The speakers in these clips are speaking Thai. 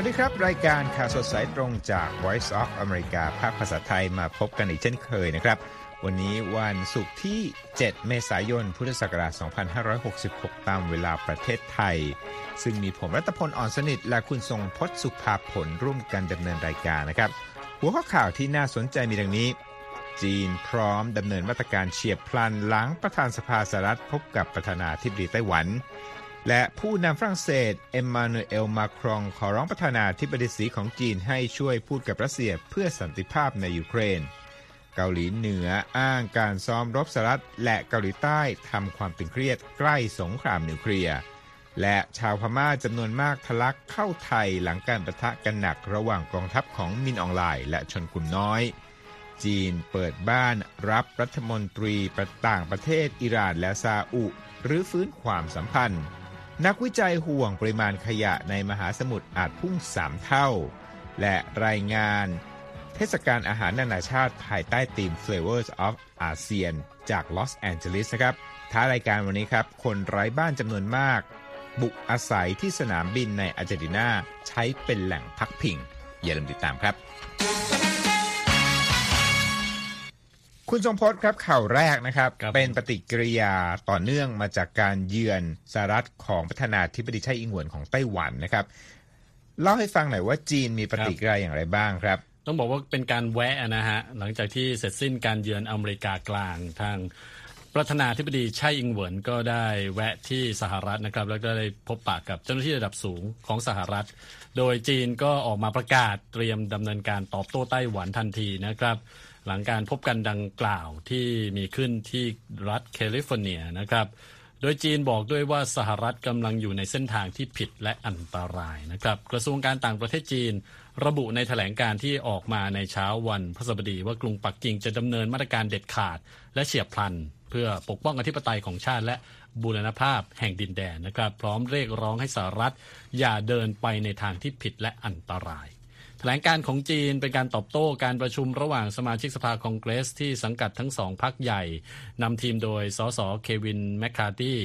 สวัสดีครับ รายการข่าวสดสายตรงจาก Voice of America ภาคภาษาไทยมาพบกันอีกเช่นเคยนะครับ วันนี้วันศุกร์ที่ 7 เมษายน พุทธศักราช 2566 ตามเวลาประเทศไทย ซึ่งมีผมรัตพลอ่อนสนิท และคุณทรงพศสุภาผลร่วมกันดำเนินรายการนะครับ หัวข้อข่าวที่น่าสนใจมีดังนี้ จีนพร้อมดำเนินมาตรการเฉียบพลันหลังประธานสภาสหรัฐพบกับประธานาธิบดีไต้หวัน และผู้นำฝรั่งเศสเอ็มมานูเอลมาครงขอร้องประธานาธิบดีสีของจีนให้ช่วยพูดกับรัสเซียเพื่อสันติภาพในยูเครน เกาหลีเหนืออ้างการซ้อมรบสหรัฐและเกาหลีใต้ทำความตึงเครียดใกล้สงครามนิวเคลียร์และชาวพม่าจำนวนมากทะลักเข้าไทยหลังการปะทะกันหนักระหว่างกองทัพของมินอ่องหล่ายและชนกลุ่มน้อย จีนเปิดบ้านรับรัฐมนตรีประต่างประเทศอิหร่านและซาอุหรือฟื้นความสัมพันธ์ นักวิจัยห่วงปริมาณขยะในมหาสมุทรอาจพุ่งสามเท่า และรายงาน เทศกาลอาหารนานาชาติภายใต้ธีม Flavors of ASEAN จากลอสแอนเจลิสนะครับท้ารายการวันนี้ครับ คนไร้บ้านจำนวนมาก บุกอาศัยที่สนามบินในอาร์เจนตินาใช้เป็นแหล่งพักพิง อย่าลืมติดตามครับ คุณทรงพจน์ครับข่าวแรกนะครับครับ เป็นปฏิกิริยาต่อเนื่องมาจากการเยือนสหรัฐของประธานาธิบดีไช่อิงหวนของไต้หวันนะครับเล่าให้ฟังหน่อยว่าจีนมีปฏิกิริยาอย่างไรบ้างครับ ต้องบอกว่าเป็นการแวะนะฮะหลังจากที่เสร็จสิ้นการเยือนอเมริกากลางทางประธานาธิบดีไช่อิงเหวินก็ได้แวะที่สหรัฐนะครับ แล้วก็ได้พบปะกับเจ้าหน้าที่ระดับสูงของสหรัฐ โดยจีนก็ออกมาประกาศเตรียมดำเนินการตอบโต้ไต้หวันทันทีนะครับ หลังการพบกันดังกล่าวที่มีขึ้นที่รัฐแคลิฟอร์เนียนะครับ โดยจีนบอกด้วยว่าสหรัฐกำลังอยู่ในเส้นทางที่ผิดและอันตรายนะครับ กระทรวงการต่างประเทศจีน ระบุในแถลงการที่ออกมาในเช้าวันพฤหัสบดีว่ากรุงปักกิ่งจะดำเนินมาตรการเด็ดขาด และเฉียบพลัน เพื่อปกป้องอธิปไตยของชาติและบูรณภาพแห่งดินแดนนะครับ พร้อมเรียกร้องให้สหรัฐ อย่าเดินไปในทางที่ผิดและอันตราย แถลงการณ์ของจีนเป็นการตอบโต้การประชุมระหว่างสมาชิกสภาคองเกรส ที่สังกัดทั้งสองพรรคใหญ่นำทีมโดยสสเควินแมคคาร์ตี้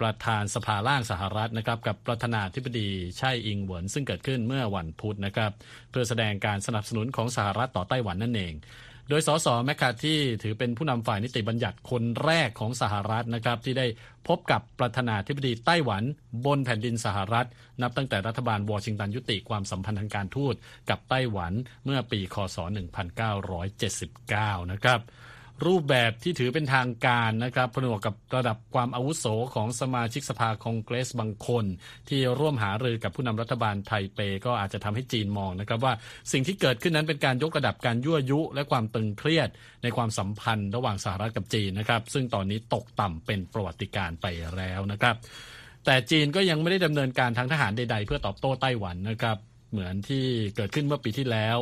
ประธานสภาล่างสหรัฐนะครับกับประธานาธิบดีไช่อิงเหวินซึ่งเกิดขึ้นเมื่อวันพุธนะครับเพื่อแสดงการสนับสนุนของสหรัฐต่อไต้หวันนั่นเอง โดยสสแมคคาร์ตี้ถือเป็นผู้นำฝ่ายนิติบัญญัติคนแรกของสหรัฐนะครับที่ได้พบกับประธานาธิบดีไต้หวันบนแผ่นดินสหรัฐ นับตั้งแต่รัฐบาลวอชิงตันยุติความสัมพันธ์ทางการทูตกับไต้หวันเมื่อปีคศ 1979 นะครับ รูปแบบที่ถือเป็นทางการนะครับผนวกกับระดับความอาวุโสของสมาชิกสภาคองเกรสบางคน ที่ร่วมหารือกับผู้นำรัฐบาลไทเปก็อาจจะทำให้จีนมองนะครับว่าสิ่งที่เกิดขึ้นนั้นเป็นการยกระดับการยั่วยุ และความตึงเครียดในความสัมพันธ์ระหว่างสหรัฐกับจีนนะครับซึ่งตอนนี้ตกต่ำเป็นประวัติการไปแล้วนะครับแต่จีนก็ยังไม่ได้ดำเนินการทางทหารใด ๆ เพื่อตอบโต้ไต้หวันนะครับ เหมือนที่เกิดขึ้นเมื่อปีที่แล้ว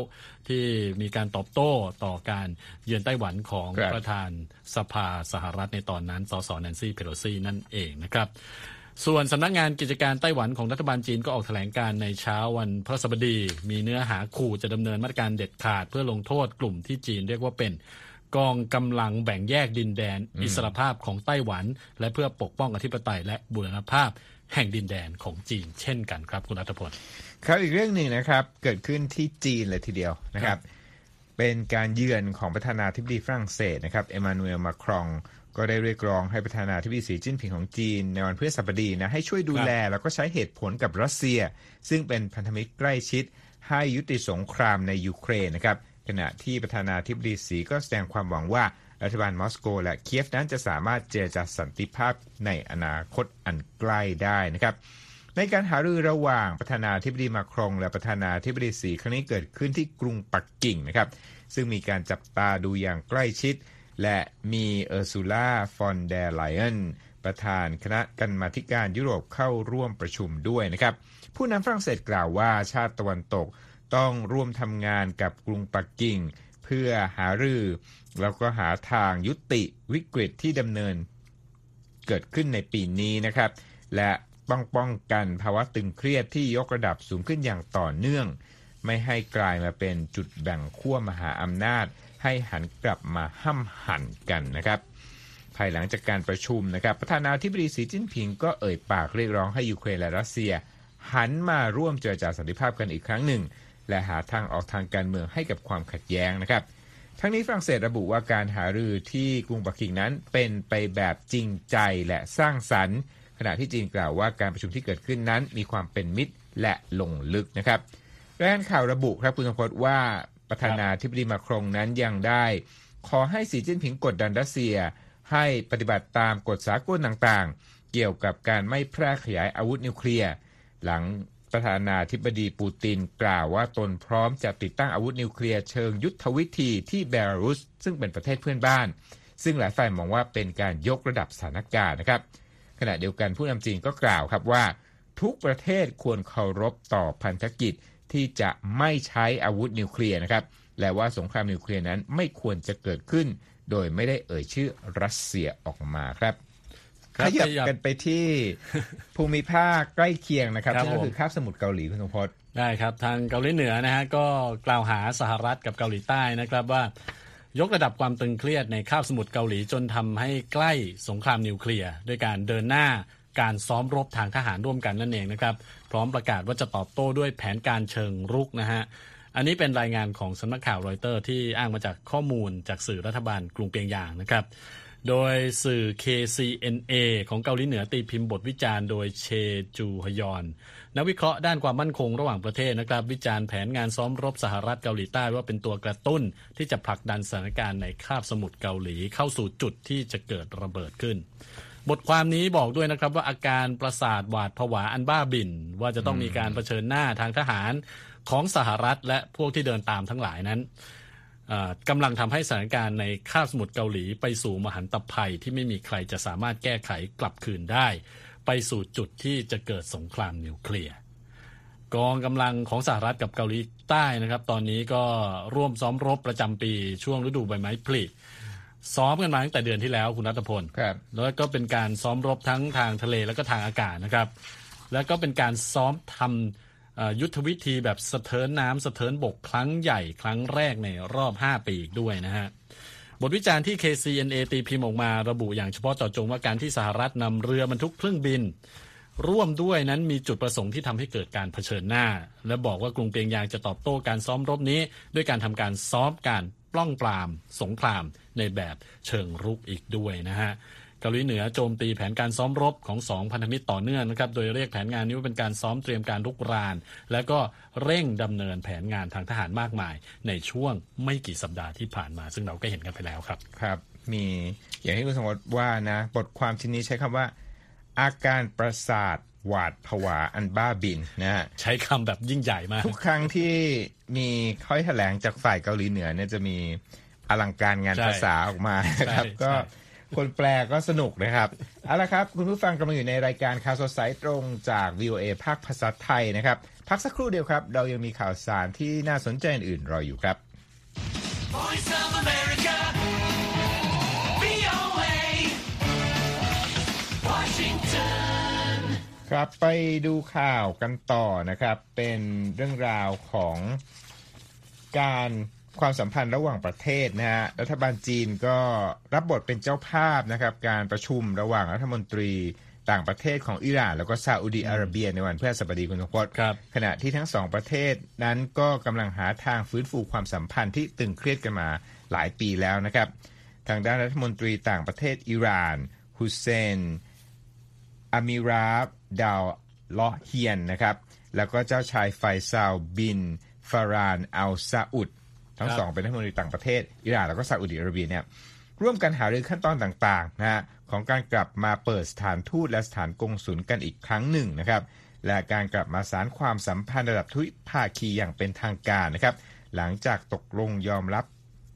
ที่มีการตอบโต้ต่อการเยือนไต้หวันของครับประธานสภาสหรัฐในตอนนั้นสสแนนซี่เพโลซีนั่นเองนะครับส่วนสำนักงานกิจการไต้หวันของรัฐบาลจีนก็ออกแถลงการในเช้าวันพฤหัสบดี มีเนื้อหาขู่จะดำเนินมาตรการเด็ดขาดเพื่อลงโทษกลุ่มที่จีนเรียกว่าเป็นกองกำลังแบ่งแยกดินแดนอิสรภาพของไต้หวัน และเพื่อปกป้องอธิปไตยและบูรณภาพ แห่งดินแดนของจีนเช่นกันครับคุณรัฐพลครับอีกเรื่องหนึ่งนะครับเกิดขึ้นที่จีนเลยทีเดียวนะครับ เป็นการเยือนของประธานาธิบดีฝรั่งเศสนะครับเอมานูเอลมาครองก็ได้เรียกร้องให้ประธานาธิบดีสีจิ้นผิงของจีน ในวันพฤหัสบดีนะให้ช่วยดูแลแล้วก็ใช้เหตุผลกับรัสเซีย ซึ่งเป็นพันธมิตรใกล้ชิด ให้ยุติสงครามในยูเครนนะครับขณะที่ประธานาธิบดีสีก็แสดงความหวังว่า รัฐบาลมอสโก และเคียฟนั้นจะสามารถเจรจาสันติภาพในอนาคตอันใกล้ได้นะครับในการหารือระหว่างประธานาธิบดีมาครงและประธานาธิบดีสีครั้งนี้เกิดขึ้นที่กรุงปักกิ่งนะครับ ซึ่งมีการจับตาดูอย่างใกล้ชิด และมีเออร์ซูล่าฟอนเดรไลเอนประธานคณะกรรมาธิการยุโรปเข้าร่วมประชุมด้วยนะครับ ผู้นำฝรั่งเศสกล่าวว่าชาติตะวันตกต้องร่วมทำงานกับกรุงปักกิ่ง เพื่อหารือ แล้วก็หาทางยุติวิกฤตที่ดำเนิน เกิดขึ้นในปีนี้นะครับ และต้องป้องกันภาวะตึงเครียดที่ยกระดับสูงขึ้นอย่างต่อเนื่อง ไม่ให้กลายมาเป็นจุดแบ่งขั้วมหาอำนาจ ให้หันกลับมาห้ำหั่นกันนะครับภายหลังจากการประชุมนะครับ ประธานาธิบดีสีจิ้นผิงก็เอ่ยปากเรียกร้องให้ยูเครนและรัสเซีย หันมาร่วมเจรจาสันติภาพกันอีกครั้งหนึ่ง และหาทางออกทางการเมืองให้กับความขัดแย้งนะครับ ทั้งนี้ฝรั่งเศสระบุว่าการหารือที่กรุงปักกิ่งนั้นเป็นไปแบบจริงใจและสร้างสรรค์ ขณะที่จีนกล่าวว่าการประชุมที่เกิดขึ้นนั้น มีความเป็นมิตรและลงลึกนะครับรายงานข่าวระบุครับคุณสมพศว่าประธานาธิบดีมาครงนั้นยังได้ ขอให้สีจิ้นผิงกดดันรัสเซีย ให้ปฏิบัติตามกฎสากลต่างๆ เกี่ยวกับการไม่แพร่ขยายอาวุธนิวเคลียร์ หลัง ประธานาธิบดีปูตินกล่าวว่าตนพร้อมจะติดตั้งอาวุธนิวเคลียร์เชิงยุทธวิธีที่เบลารุส ซึ่งเป็นประเทศเพื่อนบ้าน ซึ่งหลายฝ่ายมองว่าเป็นการยกระดับสถานการณ์นะครับ ขณะเดียวกันผู้นำจีนก็กล่าวครับว่า ทุกประเทศควรเคารพต่อพันธกิจที่จะไม่ใช้อาวุธนิวเคลียร์นะครับ และว่าสงครามนิวเคลียร์นั้นไม่ควรจะเกิดขึ้น โดยไม่ได้เอ่ยชื่อรัสเซียออกมาครับ ขบยับขยับกันไปที่ภูมิภาคใกล้เคียงนะครับครับนั่นก็ผมคือคาบสมุทรเกาหลีคุณสมพศได้ครับ ทางเกาหลีเหนือนะฮะก็กล่าวหาสหรัฐกับเกาหลีใต้นะครับว่ายกระดับความตึงเครียดในคาบสมุทรเกาหลีจนทำให้ใกล้สงครามนิวเคลียร์ด้วยการเดินหน้าการซ้อมรบทางทหารร่วมกันนั่นเองนะครับ พร้อมประกาศว่าจะตอบโต้ด้วยแผนการเชิงรุกนะฮะอันนี้เป็นรายงานของสำนักข่าวรอยเตอร์ที่อ้างมาจากข้อมูลจากสื่อรัฐบาลกรุงเปียงยางนะครับ โดยสื่อ KCNA ของเกาหลีเหนือตีพิมพ์บทวิจารณ์โดยเชจูฮยอน นักวิเคราะห์ด้านความมั่นคงระหว่างประเทศนะครับ วิจารณ์แผนงานซ้อมรบสหรัฐเกาหลีใต้ว่าเป็นตัวกระตุ้น ที่จะผลักดันสถานการณ์ในคาบสมุทรเกาหลีเข้าสู่จุดที่จะเกิดระเบิดขึ้น บทความนี้บอกด้วยนะครับว่าอาการประสาทหวาดผวาอันบ้าบิ่นว่าจะต้องมีการเผชิญหน้าทางทหารของสหรัฐและพวกที่เดินตามทั้งหลายนั้น กำลังทำให้สถานการณ์ในคาบสมุทรเกาหลีไปสู่มหันตภัยที่ไม่มีใครจะสามารถแก้ไขกลับคืนได้ ไปสู่จุดที่จะเกิดสงครามนิวเคลียร์กองกำลังของสหรัฐกับเกาหลีใต้นะครับ ตอนนี้ก็ร่วมซ้อมรบประจำปีช่วงฤดูใบไม้ผลิซ้อมกันมาตั้งแต่เดือนที่แล้วคุณรัตพลครับแล้วก็เป็นการซ้อมรบทั้งทางทะเลแล้วก็ทางอากาศนะครับ แล้วก็เป็นการซ้อมทำเอ่อ ยุทธวิธีแบบสะเทินน้ำสะเทินบกครั้งใหญ่ครั้งแรกในรอบ 5 ปีอีกด้วยนะฮะบทวิจารณ์ที่ KCNA ตีพิมพ์ออกมาระบุอย่างเฉพาะเจาะจงว่าการที่สหรัฐนำเรือบรรทุกเครื่องบิน ร่วมด้วยนั้นมีจุดประสงค์ที่ทำให้เกิดการเผชิญหน้า และบอกว่ากรุงเปียงยางจะตอบโต้การซ้อมรบนี้ ด้วยการทำการซ้อมการปล้องปราม สงครามในแบบเชิงรุกอีกด้วยนะฮะ เกาหลีเหนือโจมตีแผนการซ้อมรบของสองพันธมิตรต่อเนื่องนะครับโดยเรียกแผนงานนี้ว่าเป็นการซ้อมเตรียมการรุกราน และก็เร่งดำเนินแผนงานทางทหารมากมาย ในช่วงไม่กี่สัปดาห์ที่ผ่านมา ซึ่งเราก็เห็นกันไปแล้วครับครับมีอย่างที่คุณสมพศว่านะบทความชิ้นนี้ใช้คำว่า อาการประสาทหวาดผวาอันบ้าบินนะฮะใช้คำแบบยิ่งใหญ่มาก ทุกครั้งที่มีข้อยแถลงจากฝ่ายเกาหลีเหนือเนี่ยจะมีอลังการงานใช่ภาษาออกมานะครับใช่ก็ใช่ คนแปลก็สนุกนะครับเอาละครับ คุณผู้ฟังกำลังอยู่ในรายการข่าวสดสายตรงจาก VOA ภาคภาษาไทยนะครับ พักสักครู่เดียวครับ เรายังมีข่าวสารที่น่าสนใจอื่นๆรออยู่ครับ Voice of America. VOA. Washington. ครับไปดูข่าวกันต่อนะครับ เป็นเรื่องราวของการ ความสัมพันธ์ระหว่างประเทศนะฮะรัฐบาลจีนก็รับบทเป็นเจ้าภาพนะครับการประชุมระหว่างรัฐมนตรีต่างประเทศของอิหร่าน แล้วก็ซาอุดีอาระเบียในวันพฤหัสบดีคุณสมพศครับขณะที่ทั้งสองประเทศนั้นก็กำลังหาทางฟื้นฟูความสัมพันธ์ที่ตึงเครียดกันมาหลายปีแล้วนะครับ ทางด้านรัฐมนตรีต่างประเทศอิหร่านฮุสเซนอามิราบดาวเลาะเฮียนนะครับ แล้วก็เจ้าชายไฟซาลบินฟารานอัลซาอุด ทั้งสองเป็นรัฐมนตรีต่างประเทศ อิหร่านแล้วก็ซาอุดิอาระเบียเนี่ยร่วมกันหารือขั้นตอนต่างๆนะฮะของการกลับมาเปิดสถานทูตและสถานกงสุลกันอีกครั้งหนึ่งนะครับและการกลับมาสารความสัมพันธ์ระดับทวิภาคีอย่างเป็นทางการนะครับ หลังจากตกลงยอมรับ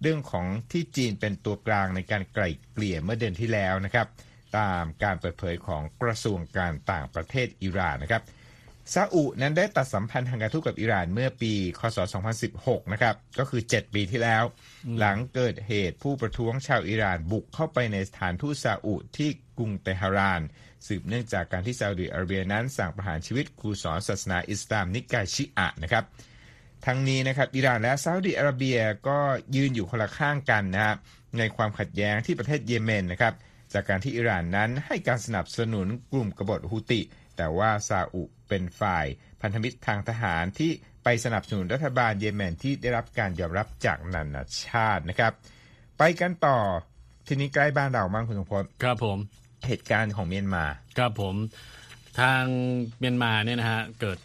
เรื่องของที่จีนเป็นตัวกลางในการไกล่เกลี่ยเมื่อเดือนที่แล้วนะครับ ตามการเปิดเผยของกระทรวงการต่างประเทศอิหร่านนะครับ ซาอุนั้นได้ตัดสัมพันธ์ทางการทูตกับอิหร่านเมื่อปี คศ 2016 นะครับ ก็คือ 7 ปีที่แล้ว หลังเกิดเหตุผู้ประท้วงชาวอิหร่านบุกเข้าไปในสถานทูตซาอุที่กรุงเตหะราน สืบเนื่องจากการที่ซาอุดิอาระเบียนั้นสั่งประหารชีวิตครูสอนศาสนาอิสลามนิกายชิอะนะครับทั้งนี้นะครับอิหร่านและซาอุดิอาระเบียก็ยืนอยู่คนละข้างกันนะครับในความขัดแย้งที่ประเทศเยเมนนะครับจากการที่อิหร่านนั้นให้การสนับสนุนกลุ่มกบฏฮูติ แต่ว่าซาอุไป เป็นฝ่ายพันธมิตรทางทหารที่ไปสนับสนุนรัฐบาลเยเมนที่ได้รับการยอมรับจากนานาชาตินะครับ ไปกันต่อทีนี้ใกล้บ้านเราบ้างคุณสมพลครับผมเหตุการณ์ของเมียนมาครับผมทางเมียนมาเนี่ยนะฮะเกิด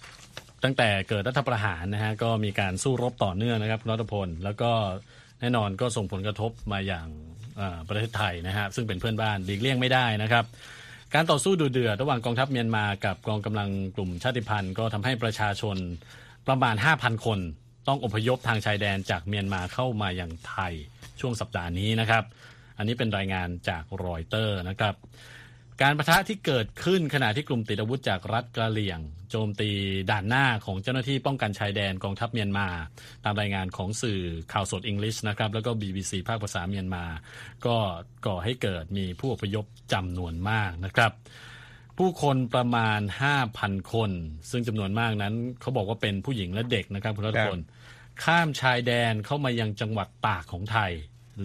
ตั้งแต่เกิดรัฐประหารนะฮะก็มีการสู้รบต่อเนื่องนะครับคุณรัฐพลแล้วก็แน่นอนก็ส่งผลกระทบมาอย่างเอ่อประเทศไทยนะฮะซึ่งเป็นเพื่อนบ้านหลีกเลี่ยงไม่ได้นะครับ การต่อสู้ดูเดือดระหว่างกองทัพเมียนมากับกองกำลังกลุ่มชาติพันธุ์ ก็ทำให้ประชาชนประมาณ 5,000 คน ต้องอพยพทางชายแดนจากเมียนมาเข้ามาอย่างไทยช่วงสัปดาห์นี้นะครับ อันนี้เป็นรายงานจากรอยเตอร์นะครับ การประทะที่เกิดขึ้นขณะที่กลุ่มติดอาวุธจากรัฐกะเหลี่ยง โจมตีด่านหน้าของเจ้าหน้าที่ป้องกันชายแดนกองทัพเมียนมา ตามรายงานของสื่อข่าวสดอังกฤษนะครับแล้วก็ BBC ภาคภาษาเมียนมา ก็ก่อให้เกิดมีผู้อพยพจำนวนมากนะครับ ผู้คนประมาณ 5,000 คน ซึ่งจำนวนมากนั้นเขาบอกว่าเป็นผู้หญิงและเด็กนะครับคุณรัตพลข้ามชายแดนเข้ามายังจังหวัดตากของไทย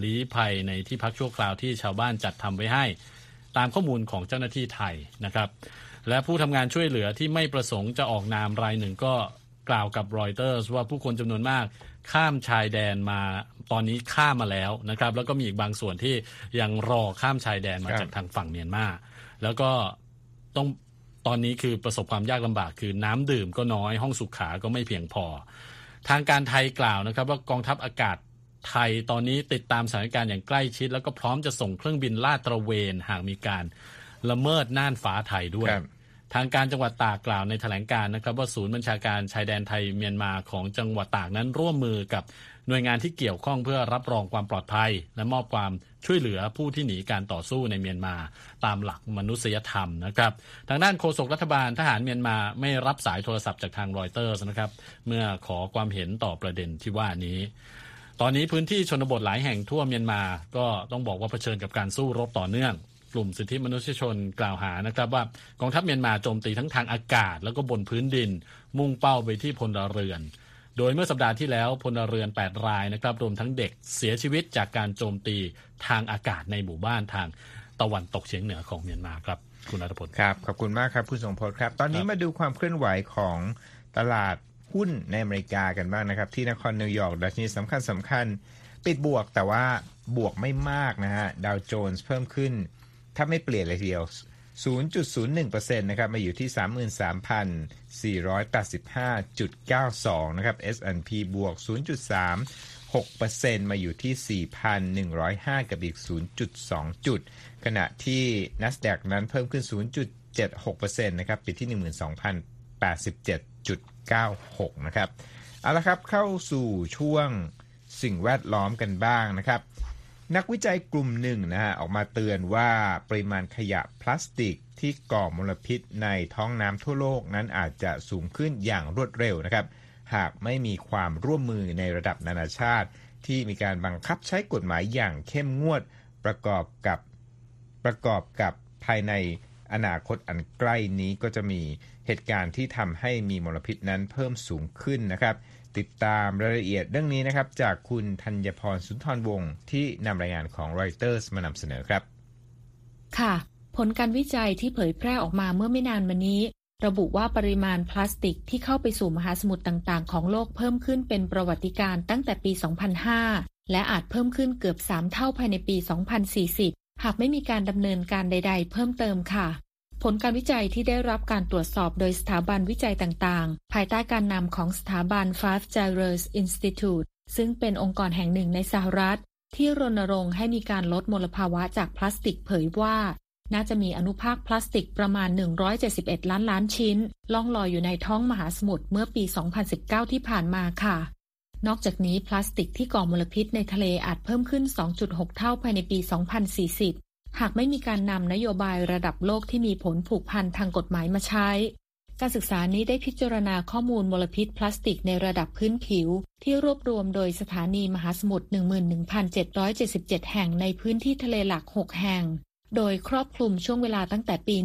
ลี้ภัยในที่พักชั่วคราวที่ชาวบ้านจัดทำไว้ให้ ตามข้อมูลของเจ้าหน้าที่ไทยนะครับ และผู้ทำงานช่วยเหลือที่ไม่ประสงค์จะออกนามรายหนึ่งก็กล่าวกับรอยเตอร์ว่าผู้คนจำนวนมากข้ามชายแดนมาตอนนี้ข้ามมาแล้วนะครับ แล้วก็มีอีกบางส่วนที่ยังรอข้ามชายแดนมาครับจากทางฝั่งเมียนมาแล้วก็ต้องตอนนี้คือประสบความยากลำบากคือน้ำดื่มก็น้อยห้องสุขาก็ไม่เพียงพอ ทางการไทยกล่าวนะครับ ว่ากองทัพอากาศ ไทยตอนนี้ติดตามสถานการณ์อย่างใกล้ชิด แล้วก็พร้อมจะส่งเครื่องบินลาดตระเวนหากมีการละเมิดน่านฟ้าไทยด้วยครับทางการจังหวัดตากกล่าวในแถลงการนะครับ ว่าศูนย์บัญชาการชายแดนไทยเมียนมาของจังหวัดตากนั้นร่วมมือกับหน่วยงานที่เกี่ยวข้องเพื่อรับรองความปลอดภัย และมอบความช่วยเหลือผู้ที่หนีการต่อสู้ในเมียนมาตามหลักมนุษยธรรมนะครับ ทางด้านโฆษกรัฐบาลทหารเมียนมาไม่รับสายโทรศัพท์จากทางรอยเตอร์นะครับ เมื่อขอความเห็นต่อประเด็นที่ว่านี้ ตอนนี้พื้นที่ชนบทหลายแห่งทั่วเมียนมา ก็ต้องบอกว่าเผชิญกับการสู้รบต่อเนื่อง กลุ่มสิทธิมนุษยชนกล่าวหานะครับว่ากองทัพเมียนมาโจมตีทั้งทางอากาศ แล้วก็บนพื้นดิน มุ่งเป้าไปที่พลเรือน โดยเมื่อสัปดาห์ที่แล้วพลเรือน 8 รายนะครับรวมทั้งเด็กเสียชีวิตจากการโจมตีทางอากาศในหมู่บ้านทางตะวันตกเฉียงเหนือของเมียนมาครับคุณรัฐพลครับขอบคุณมากครับคุณสงพลครับ ตอนนี้ครับมาดูความเคลื่อนไหวของตลาด หุ้นในอเมริกากันบ้างนะครับ ที่นครนิวยอร์กดัชนีสำคัญสำคัญ ปิดบวกแต่ว่าบวกไม่มากนะฮะดาวโจนส์เพิ่มขึ้น ถ้าไม่เปลี่ยนเลยทีเดียว 0.01%นะครับมาอยู่ที่ 33,485.92 นะครับ S&P บวก 0.36%มาอยู่ที่ 4,105 กับอีก 0.2 จุด ขณะที่ NASDAQ นั้นเพิ่มขึ้น 0.76%นะครับปิดที่ 12,087.8 96 นะครับ เอาละครับเข้าสู่ช่วงสิ่งแวดล้อมกันบ้างนะครับ นักวิจัยกลุ่มหนึ่งนะฮะออกมาเตือนว่าปริมาณขยะพลาสติกที่ก่อมลพิษในท้องน้ำทั่วโลกนั้นอาจจะสูงขึ้นอย่างรวดเร็วนะครับ หากไม่มีความร่วมมือในระดับนานาชาติ ที่มีการบังคับใช้กฎหมายอย่างเข้มงวดประกอบกับประกอบกับภายในอนาคตอันใกล้นี้ก็จะมี เหตุการณ์ที่ทำให้มีมลพิษนั้นเพิ่มสูงขึ้นนะครับ ติดตามรายละเอียดเรื่องนี้นะครับ จากคุณธัญพรสุนทรวงศ์ที่นำรายงานของ Reuters มานำเสนอครับ ค่ะ ผลการวิจัยที่เผยแพร่ออกมาเมื่อไม่นานมานี้ ระบุว่าปริมาณพลาสติกที่เข้าไปสู่มหาสมุทรต่างๆ ของโลกเพิ่มขึ้นเป็นประวัติการณ์ตั้งแต่ปี 2005 และอาจเพิ่มขึ้นเกือบ 3 เท่าภายในปี 2040 หากไม่มีการดำเนินการใด ๆ เพิ่มเติมค่ะ ผลการวิจัยที่ได้รับการตรวจสอบโดยสถาบันวิจัยต่างๆ ภายใต้การนำของสถาบัน Five Gyros Institute ซึ่งเป็นองค์กรแห่งหนึ่งในสหรัฐ ที่รณรงค์ให้มีการลดมลภาวะจากพลาสติกเผยว่า น่าจะมีอนุภาคพลาสติกประมาณ 171 ล้านล้านชิ้น ล่องลอยอยู่ในท้องมหาสมุทรเมื่อปี 2019 ที่ผ่านมาค่ะ นอกจากนี้พลาสติกที่ก่อมลพิษในทะเลอาจเพิ่มขึ้น 2.6 เท่าภายในปี 2040 หากไม่มีการนำนโยบายระดับโลกที่มีผลผูกพันทางกฎหมายมาใช้ การศึกษานี้ได้พิจารณาข้อมูลมลพิษพลาสติกในระดับพื้นผิว ที่รวบรวมโดยสถานีมหาสมุทร 11,777 แห่งในพื้นที่ทะเลหลัก 6 แห่ง โดยครอบคลุมช่วงเวลาตั้งแต่ปี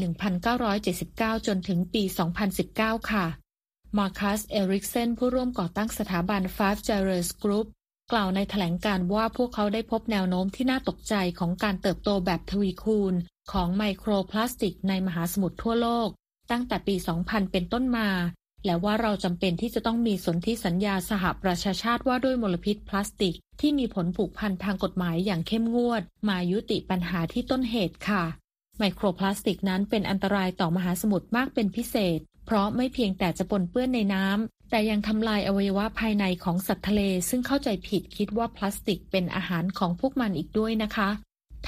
1979 จนถึงปี 2019 ค่ะ มาร์คัส เอริกเซนผู้ร่วมก่อตั้งสถาบัน Five Gyros Group กล่าวในแถลงการว่าพวกเขาได้พบแนวโน้มที่น่าตกใจของการเติบโตแบบทวีคูณ ของไมโครพลาสติกในมหาสมุทรทั่วโลก ตั้งแต่ปี 2000 เป็นต้นมา และว่าเราจำเป็นที่จะต้องมีสนธิสัญญาสหประชาชาติว่าด้วยมลพิษพลาสติก ที่มีผลผูกพันทางกฎหมายอย่างเข้มงวด มายุติปัญหาที่ต้นเหตุค่ะ ไมโครพลาสติกนั้นเป็นอันตรายต่อมหาสมุทรมากเป็นพิเศษ เพราะไม่เพียงแต่จะปนเปื้อนในน้ำ แต่ยังทำลายอวัยวะภายในของสัตว์ทะเล ซึ่งเข้าใจผิดคิดว่าพลาสติกเป็นอาหารของพวกมันอีกด้วยนะคะ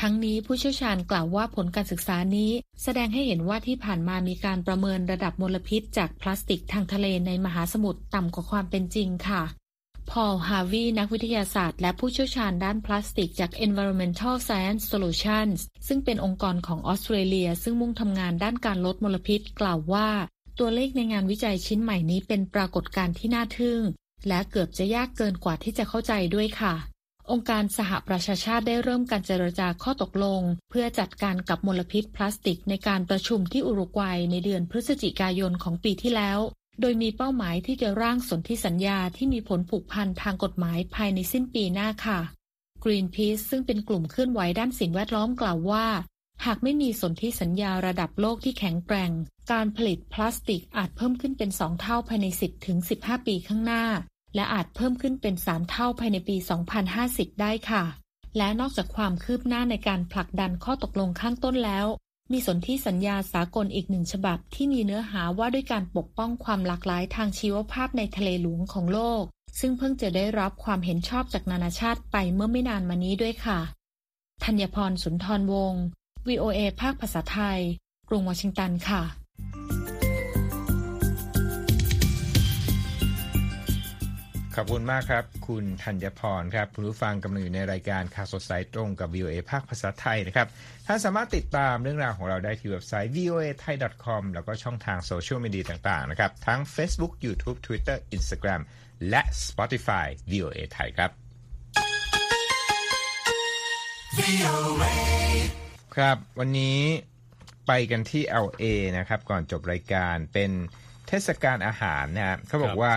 ทั้งนี้ผู้เชี่ยวชาญกล่าวว่าผลการศึกษานี้ แสดงให้เห็นว่าที่ผ่านมามีการประเมินระดับมลพิษจากพลาสติกทางทะเลในมหาสมุทรต่ำกว่าความเป็นจริงค่ะพอล ฮาวีนักวิทยาศาสตร์และผู้เชี่ยวชาญด้านพลาสติกจาก Environmental Science Solutions ซึ่งเป็นองค์กรของออสเตรเลีย ซึ่งมุ่งทำงานด้านการลดมลพิษ กล่าวว่า ตัวเลขในงานวิจัยชิ้นใหม่นี้เป็นปรากฏการณ์ที่น่าทึ่ง และเกือบจะยากเกินกว่าที่จะเข้าใจด้วยค่ะ องค์การสหประชาชาติได้เริ่มการเจรจาข้อตกลง เพื่อจัดการกับมลพิษพลาสติกในการประชุมที่อุรุกวัยในเดือนพฤศจิกายนของปีที่แล้ว โดยมีเป้าหมายที่จะร่างสนธิสัญญาที่มีผลผูกพันทางกฎหมายภายในสิ้นปีหน้าค่ะ Greenpeace ซึ่งเป็นกลุ่มเคลื่อนไหวด้านสิ่งแวดล้อมกล่าวว่าหากไม่มีสนธิสัญญาระดับโลกที่แข็งแกร่ง การผลิตพลาสติกอาจเพิ่มขึ้นเป็น 2 เท่าภายใน 10ถึง15 ปีข้างหน้า และอาจเพิ่มขึ้นเป็น 3 เท่าภายในปี 2050 ได้ค่ะ และนอกจากความคืบหน้าในการผลักดันข้อตกลงข้างต้นแล้ว มีสนธิสัญญาสากลอีกหนึ่งฉบับที่มีเนื้อหาว่าด้วยการปกป้องความหลากหลายทางชีวภาพในทะเลหลวงของโลก ซึ่งเพิ่งจะได้รับความเห็นชอบจากนานาชาติไปเมื่อไม่นานมานี้ด้วยค่ะธัญพรสุนทรวงศ์ VOA ภาคภาษาไทย กรุงวอชิงตันค่ะ ขอบคุณมากครับ คุณธัญพรครับคุณผู้ฟังกำลังอยู่ในรายการข่าวสดสายตรงกับ VOA ภาคภาษาไทยนะครับท่านสามารถติดตามเรื่องราวของเราได้ที่เว็บไซต์ voa thai com แล้วก็ช่องทางโซเชียลมีเดียต่างๆนะครับ ทั้ง Facebook YouTube Twitter Instagram และ Spotify VOA ไทยครับครับ วันนี้ไปกันที่ LA นะครับ ก่อนจบรายการเป็นเทศกาลอาหารนะครับเขาบอกว่า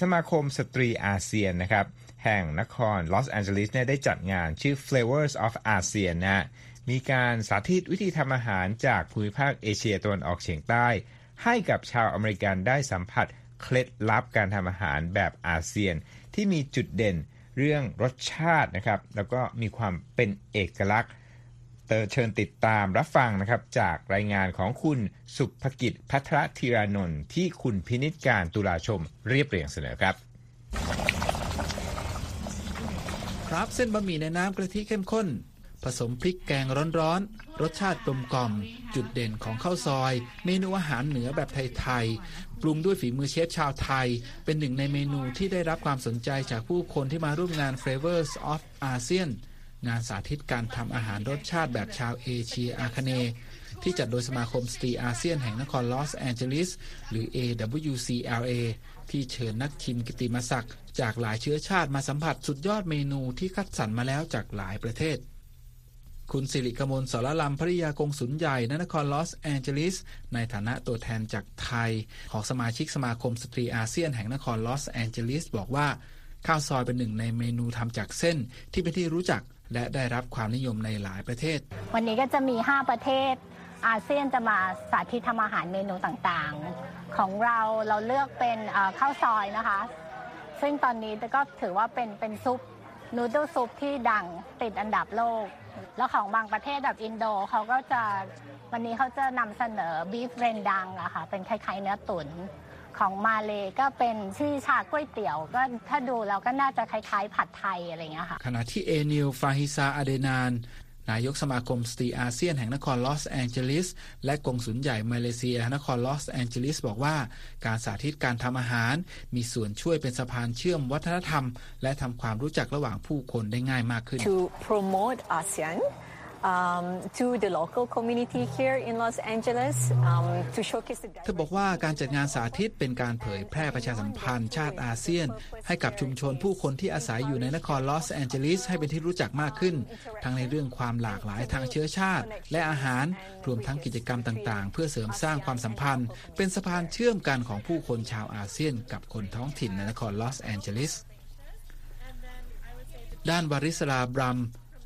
สมาคมสตรีอาเซียนนะครับแห่งนครลอสแอนเจลิสเนี่ยได้จัดงานชื่อ Flavors of ASEAN นะฮะมีการสาธิตวิธีทำอาหารจากภูมิภาคเอเชียตะวันออกเฉียงใต้ ให้กับชาวอเมริกันได้สัมผัสเคล็ดลับการทำอาหารแบบอาเซียน ที่มีจุดเด่นเรื่องรสชาตินะครับ แล้วก็มีความเป็นเอกลักษณ์ ขอเชิญติดตามรับฟังนะครับ จากรายงานของคุณสุภกิจพัทรธีรานนท์ที่คุณพินิจการตุลาชมเรียบเรียงเสนอครับครับเส้นบะหมี่ในน้ำกะทิเข้มข้น ผสมพริกแกงร้อนๆ รสชาติกลมกล่อม จุดเด่นของข้าวซอย เมนูอาหารเหนือแบบไทยๆ ปรุงด้วยฝีมือเชฟชาวไทย เป็นหนึ่งในเมนูที่ได้รับความสนใจจากผู้คนที่มาร่วมงาน Flavors of ASEAN งานสาธิตการทำอาหารรสชาติแบบชาวเอเชียอาคเน ที่จัดโดยสมาคมสตรีอาเซียนแห่งนครลอสแอนเจลิส หรือ AWCLA ที่เชิญนักชิมกิตติมศักดิ์จากหลายเชื้อชาติมาสัมผัสสุดยอดเมนูที่คัดสรรมาแล้วจากหลายประเทศ คุณสิริกมลสรลำภริยากงสุลใหญ่ณนครลอสแอนเจลิส ในฐานะตัวแทนจากไทย ของสมาชิกสมาคมสตรีอาเซียนแห่งนครลอสแอนเจลิสบอกว่าข้าวซอยเป็นหนึ่งในเมนูทำจากเส้นที่เป็นที่รู้จัก และได้รับความนิยมในหลายประเทศ วันนี้ก็จะมี 5 ประเทศอาเซียนจะมาสาธิตทำอาหารเมนูต่างๆ ของเราเราเลือกเป็นข้าวซอยนะคะ ซึ่งตอนนี้ก็ถือว่าเป็นเป็นซุปนูด l ลซุปที่ดังติดอันดับโลก แล้วของบางประเทศแบบอินโดเขาก็จะวันนี้เขาจะนำเสนอบีฟเรนดังอะค่ะเป็นคล้ายๆเนื้อตุ๋น ของมาเลก็เป็นชื่อชาก๋วยเตี๋ยว ก็ถ้าดูแล้วก็น่าจะคล้ายๆ ผัดไทยอะไรอย่างเงี้ยค่ะ ขณะที่เอนิลฟาฮิซาอาเดนานนายกสมาคมสตรีอาเซียนแห่งนครลอสแอนเจลิสและกงสุลใหญ่มาเลเซีย นครลอสแอนเจลิสบอกว่า การสาธิตการทำอาหาร มีส่วนช่วยเป็นสะพานเชื่อมวัฒนธรรม และทำความรู้จักระหว่างผู้คนได้ง่ายมากขึ้น to promote ASEAN um, to the local community here in Los Angeles to showcase the เธอบอกว่าการจัดงานสาธิตเป็นการเผยแพร่ประชาสัมพันธ์ชาติอาเซียน ให้กับชุมชนผู้คนที่อาศัยอยู่ในนครลอสแอนเจลิสให้เป็นที่รู้จักมากขึ้น ทั้งในเรื่องความหลากหลายทางเชื้อชาติ และอาหาร รวมทั้งกิจกรรมต่างๆ เพื่อเสริมสร้างความสัมพันธ์ เป็นสะพานเชื่อมกันของผู้คนชาวอาเซียน กับคนท้องถิ่นในนครลอสแอนเจลิสด้านวาริสลาบรัม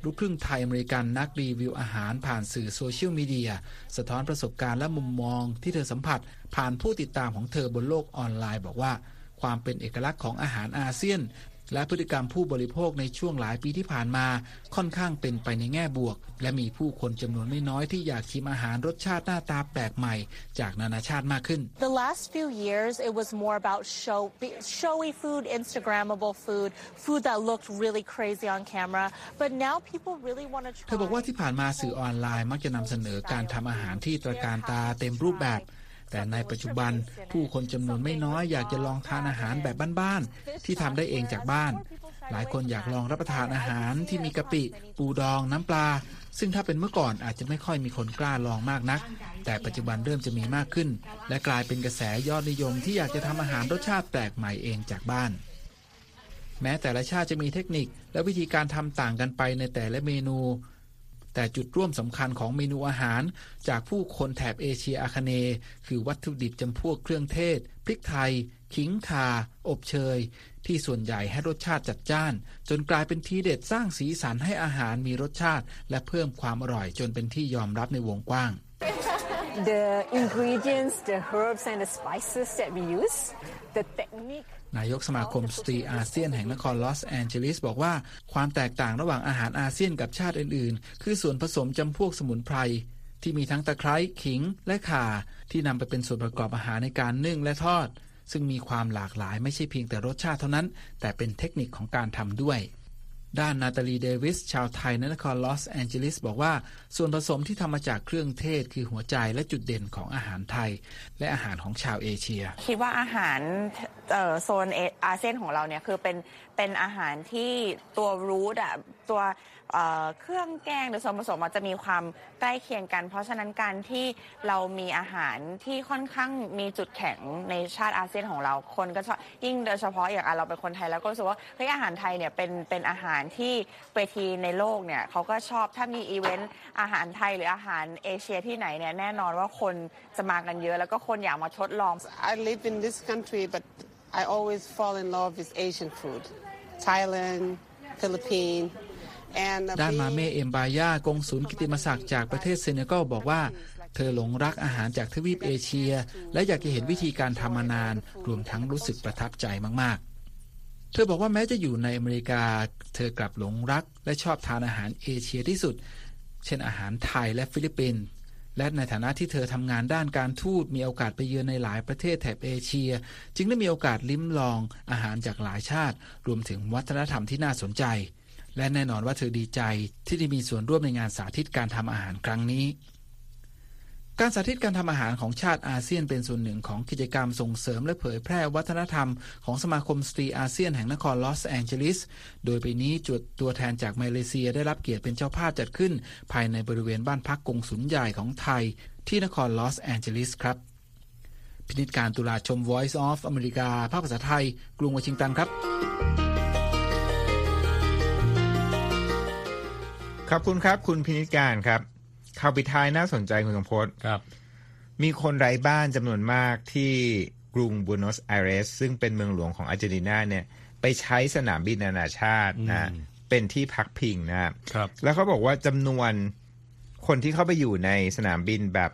ลูกครึ่งไทยอเมริกันนักรีวิวอาหารผ่านสื่อโซเชียลมีเดียสะท้อนประสบการณ์และมุมมองที่เธอสัมผัส ผ่านผู้ติดตามของเธอบนโลกออนไลน์บอกว่า ความเป็นเอกลักษณ์ของอาหารอาเซียน และพฤติกรรมผู้บริโภคในช่วงหลายปีที่ผ่านมา ค่อนข้างเป็นไปในแง่บวก และมีผู้คนจำนวนไม่น้อยที่อยากชิมอาหารรสชาติหน้าตาแปลกใหม่ จากนานาชาติมากขึ้น The last few years, it was more about show, showy food, Instagrammable food, food that looked really crazy on camera. But now people really want to try. เธอบอกว่าที่ผ่านมาสื่อออนไลน์มักจะนำเสนอการทำอาหารที่ตระการตาเต็มรูปแบบ แต่ในปัจจุบันผู้คนจำนวนไม่น้อยอยากจะลองทานอาหารแบบบ้านๆที่ทำได้เองจากบ้าน หลายคนอยากลองรับประทานอาหารที่มีกะปิ ปูดอง น้ำปลา ซึ่งถ้าเป็นเมื่อก่อนอาจจะไม่ค่อยมีคนกล้าลองมากนัก แต่ปัจจุบันเริ่มจะมีมากขึ้น และกลายเป็นกระแสยอดนิยมที่อยากจะทำอาหารรสชาติแปลกใหม่เองจากบ้านแม้แต่ละชาติจะมีเทคนิคและวิธีการทำต่างกันไปในแต่ละเมนู แต่จุดร่วมสำคัญของเมนูอาหาร จากผู้คนแถบเอเชียอาคเนย์คือวัตถุดิบจำพวกเครื่องเทศ พริกไทย ขิงคาอบเชย ที่ส่วนใหญ่ให้รสชาติจัดจ้าน จนกลายเป็นทีเด็ดสร้างสีสันให้อาหารมีรสชาติ และเพิ่มความอร่อยจนเป็นที่ยอมรับในวงกว้าง The ingredients, the herbs, and the spices that we use, the technique. นายกสมาคมสตรีอาเซียนแห่งนครลอสแอนเจลิสบอกว่าความแตกต่างระหว่างอาหารอาเซียนกับชาติอื่น ๆ คือส่วนผสมจำพวกสมุนไพรที่มีทั้งตะไคร้ขิงและข่า ที่นำไปเป็นส่วนประกอบอาหารในการนึ่งและทอด ซึ่งมีความหลากหลายไม่ใช่เพียงแต่รสชาติเท่านั้น แต่เป็นเทคนิคของการทำด้วย ด้านนาตาลีเดวิสชาวไทยในนครลอสแอนเจลิสบอกว่า ส่วนผสมที่ทำมาจากเครื่องเทศคือหัวใจและจุดเด่นของอาหารไทย และอาหารของชาวเอเชีย คิดว่าอาหาร โซนเอาเซียนของเราเนี่ยคือเป็นเป็นอาหารที่ตัวรูทอะตัวเเครื่องแกงหรือส่วนผสมมันจะมีความใกล้เคียงกัน เพราะฉะนั้นการที่เรามีอาหารที่ค่อนข้างมีจุดแข็งในชาติอาเซียนของเราคนก็ชอบยิ่งโดยเฉพาะอย่างอะเราเป็นคนไทยแล้วก็รู้สึกว่าเฮ้ยอาหารไทยเนี่ยเป็นเป็นอาหารที่เวทีในโลกเนี่ยเขาก็ชอบถ้ามีอีเวนต์อาหารไทยหรืออาหารเอเชียที่ไหนเนี่ยแน่นอนว่าคนจะมากันเยอะแล้วก็คนอยากมาทดลอง I live in this country, but I always fall in love with Asian food. Thailand, Philippines, and uh, ด้านมาเม being- เอมบายากงศูนย์กิติมศักดิ์จากประเทศเซเนกัลบอกว่าเธอหลงรักอาหารจากทวีปเอเชีย และอยากจะเห็นวิธีการทำมานาน รวมทั้งรู้สึกประทับใจมาก ๆ เธอบอกว่าแม้จะอยู่ในอเมริกา เธอกลับหลงรักและชอบทานอาหารเอเชียที่สุด เช่นอาหารไทยและฟิลิปปินส์ และในฐานะที่เธอทำงานด้านการทูตมีโอกาสไปเยือนในหลายประเทศแถบเอเชีย จึงได้มีโอกาสลิ้มลองอาหารจากหลายชาติ รวมถึงวัฒนธรรมที่น่าสนใจ และแน่นอนว่าเธอดีใจที่ได้มีส่วนร่วมในงานสาธิตการทำอาหารครั้งนี้ การสาธิตการทำอาหารของชาติอาเซียนเป็นส่วนหนึ่งของกิจกรรมส่งเสริมและเผยแพร่วัฒนธรรมของสมาคมสตรีอาเซียนแห่งนครลอสแองเจลิส โดยปีนี้จุดตัวแทนจากมาเลเซียได้รับเกียรติเป็นเจ้าภาพจัดขึ้น ภายในบริเวณบ้านพักกงสุลใหญ่ของไทย ที่นครลอสแองเจลิสครับ พินิจการณ์ ตุลาชม Voice of America ภาคภาษาไทย กรุงวอชิงตันครับขอบคุณครับ คุณพินิจการณ์ครับ ข่าวปิดท้ายน่าสนใจคุณสมพศครับ มีคนไร้บ้านจำนวนมากที่กรุงบูโนสไอเรส ซึ่งเป็นเมืองหลวงของอาร์เจนตินาเนี่ย ไปใช้สนามบินนานาชาตินะอืมเป็นที่พักพิงนะครับ แล้วเขาบอกว่าจำนวนคนที่เข้าไปอยู่ในสนามบินแบบ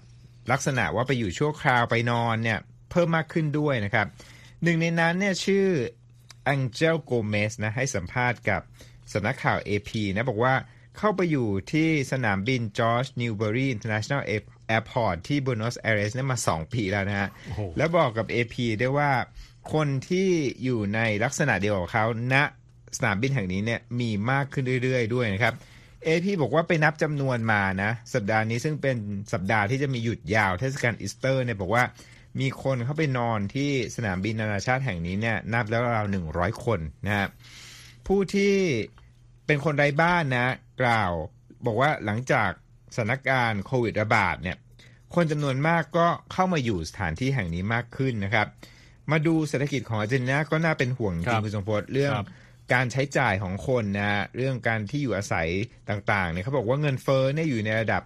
ลักษณะว่าไปอยู่ชั่วคราวไปนอนเนี่ย เพิ่มมากขึ้นด้วยนะครับ หนึ่งในนั้นเนี่ยชื่ออังเจลโกเมสนะให้สัมภาษณ์กับสำนักข่าว AP นะบอกว่า เข้าไปอยู่ที่สนามบินจอร์จนิวเบอรี International Airport ที่บูโนสไอเรสเนี่ยมา 2 ปีแล้วนะฮะโอ้โหแล้วบอกกับ AP ด้วยว่าคนที่อยู่ในลักษณะเดียวกับเขาณสนามบินแห่งนี้เนี่ยมีมากขึ้นเรื่อย ๆ ด้วยนะครับ AP บอกว่าไปนับจำนวนมานะ สัปดาห์นี้ซึ่งเป็นสัปดาห์ที่จะมีหยุดยาวเทศกาลอีสเตอร์เนี่ยบอกว่ามีคนเข้าไปนอนที่สนามบินนานาชาติแห่งนี้เนี่ยนับแล้วราวหนึ่งร้อยคนนะฮะผู้ที่ เป็นคนไร้บ้านนะ กล่าว บอกว่าหลังจากสถานการณ์โควิดระบาดเนี่ยคนจำนวนมากก็เข้ามาอยู่สถานที่แห่งนี้มากขึ้นนะครับ มาดูเศรษฐกิจของอาร์เจนตินาก็น่าเป็นห่วงจครัริงบคุณสมพศเรื่องครับการใช้จ่ายของคนนะเรื่องการที่อยู่อาศัยต่างๆเนี่ยเขาบอกว่าเงินเฟ้อเนี่ยอยู่ในระดับ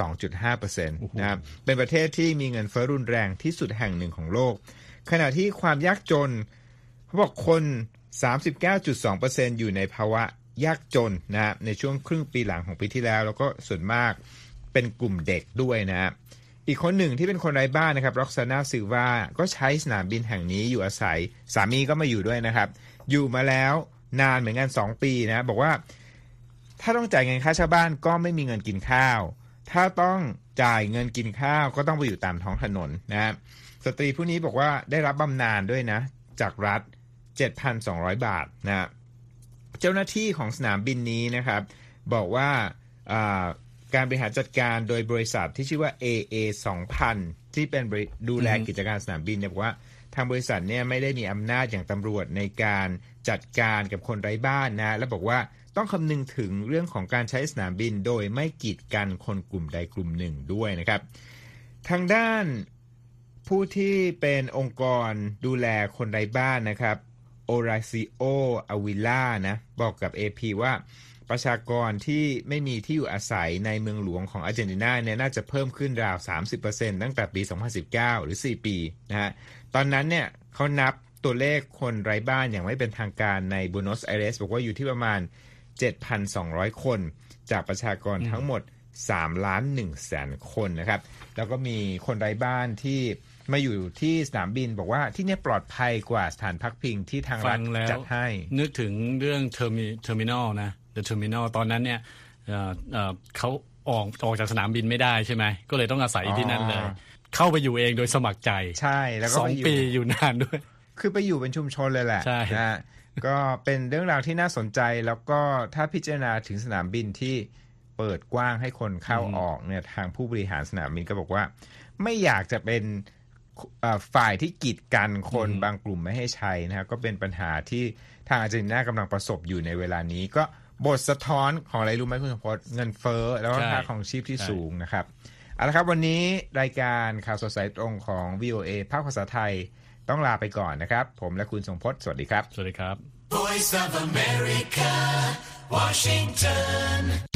102.5%นะครับเป็นประเทศที่มีเงินเฟ้อรุนแรงที่สุดแห่งหนึ่งของโลก ขณะที่ความยากจนเขาบอกคน 39.2%อยู่ในภาวะ ยากจนนะในช่วงครึ่งปีหลังของปีที่แล้ว แล้วก็ส่วนมากเป็นกลุ่มเด็กด้วยนะอีกคนหนึ่งที่เป็นคนไร้บ้านนะครับร็อกซานาซิลวาก็ใช้สนามบินแห่งนี้อยู่อาศัย สามีก็มาอยู่ด้วยนะครับ อยู่มาแล้วนานเหมือนกัน 2 ปีนะ บอกว่า ถ้าต้องจ่ายเงินค่าเช่าบ้านก็ไม่มีเงินกินข้าว ถ้าต้องจ่ายเงินกินข้าวก็ต้องไปอยู่ตามท้องถนนนะฮะสตรีผู้นี้บอกว่าได้รับบำนาญด้วยนะ จากรัฐ 7,200 บาทนะ เจ้าหน้าที่ของสนามบินนี้นะครับ บอกว่าการบริหารจัดการโดยบริษัทที่ชื่อว่า AA 2000 ที่เป็นบริดูแลกิจการสนามบินเนี่ยบอกว่าทางบริษัทเนี่ยไม่ได้มีอำนาจอย่างตำรวจในการจัดการกับคนไร้บ้านนะ แล้วบอกว่าต้องคำนึงถึงเรื่องของการใช้สนามบินโดยไม่กีดกันคนกลุ่มใดกลุ่มหนึ่งด้วยนะครับ ทางด้านผู้ที่เป็นองค์กรดูแลคนไร้บ้านนะครับ โอราซิโออวิล่านะบอกกับ AP ว่าประชากรที่ไม่มีที่อยู่อาศัยในเมืองหลวงของอาร์เจนตินาเนี่ยน่าจะเพิ่มขึ้นราว 30%ตั้งแต่ปี 2019 หรือ 4 ปีนะฮะ ตอนนั้นเนี่ยเขานับตัวเลขคนไร้บ้านอย่างไม่เป็นทางการในบูโนสไอเรสบอกว่าอยู่ที่ประมาณ 7,200 คน จากประชากรทั้งหมด 3 ล้าน1แสนคนนะครับ แล้วก็มีคนไร้บ้านที่ มาอยู่ที่สนามบินบอกว่าที่เนี่ยปลอดภัยกว่าสถานพักพิงที่ทางรัฐจัดให้ ฟังแล้ว นึกถึงเรื่อง Termi- Terminal นะ The Terminal ตอนนั้นเนี่ยเอ่อเอ่อเขาออกออกจากสนามบินไม่ได้ใช่ไหม ก็เลยต้องอาศัยที่นั่นเลยอ๋อเข้าไปอยู่เองโดยสมัครใจ ใช่ แล้วก็สองไปอยู่ปีอยู่นานด้วย คือไปอยู่เป็นชุมชนเลยแหละ ใช่นะฮะก็เป็นเรื่องราวที่น่าสนใจแล้วก็ถ้าพิจารณาถึงสนามบินที่เปิดกว้างให้คนเข้าออกเนี่ยทางผู้บริหารสนามบินก็บอกว่า ไม่อยากจะเป็นเอ่อ ฝ่ายที่กีดกันคนบางกลุ่มไม่ให้ใช้นะฮะก็เป็นปัญหาที่ทางอาร์เจนตินากำลังประสบอยู่ในเวลานี้ ก็บทสะท้อนของอะไรรู้ไหมคุณสมพศเงินเฟ้อแล้วก็ใช่ค่าของชีพที่ใช่สูงนะครับเอาละครับวันนี้รายการข่าวสดสายตรงของ VOA ภาคภาษาไทยต้องลาไปก่อนนะครับ ผมและคุณทรงพจน์สวัสดีครับ สวัสดีครับ Voice of America, Washington.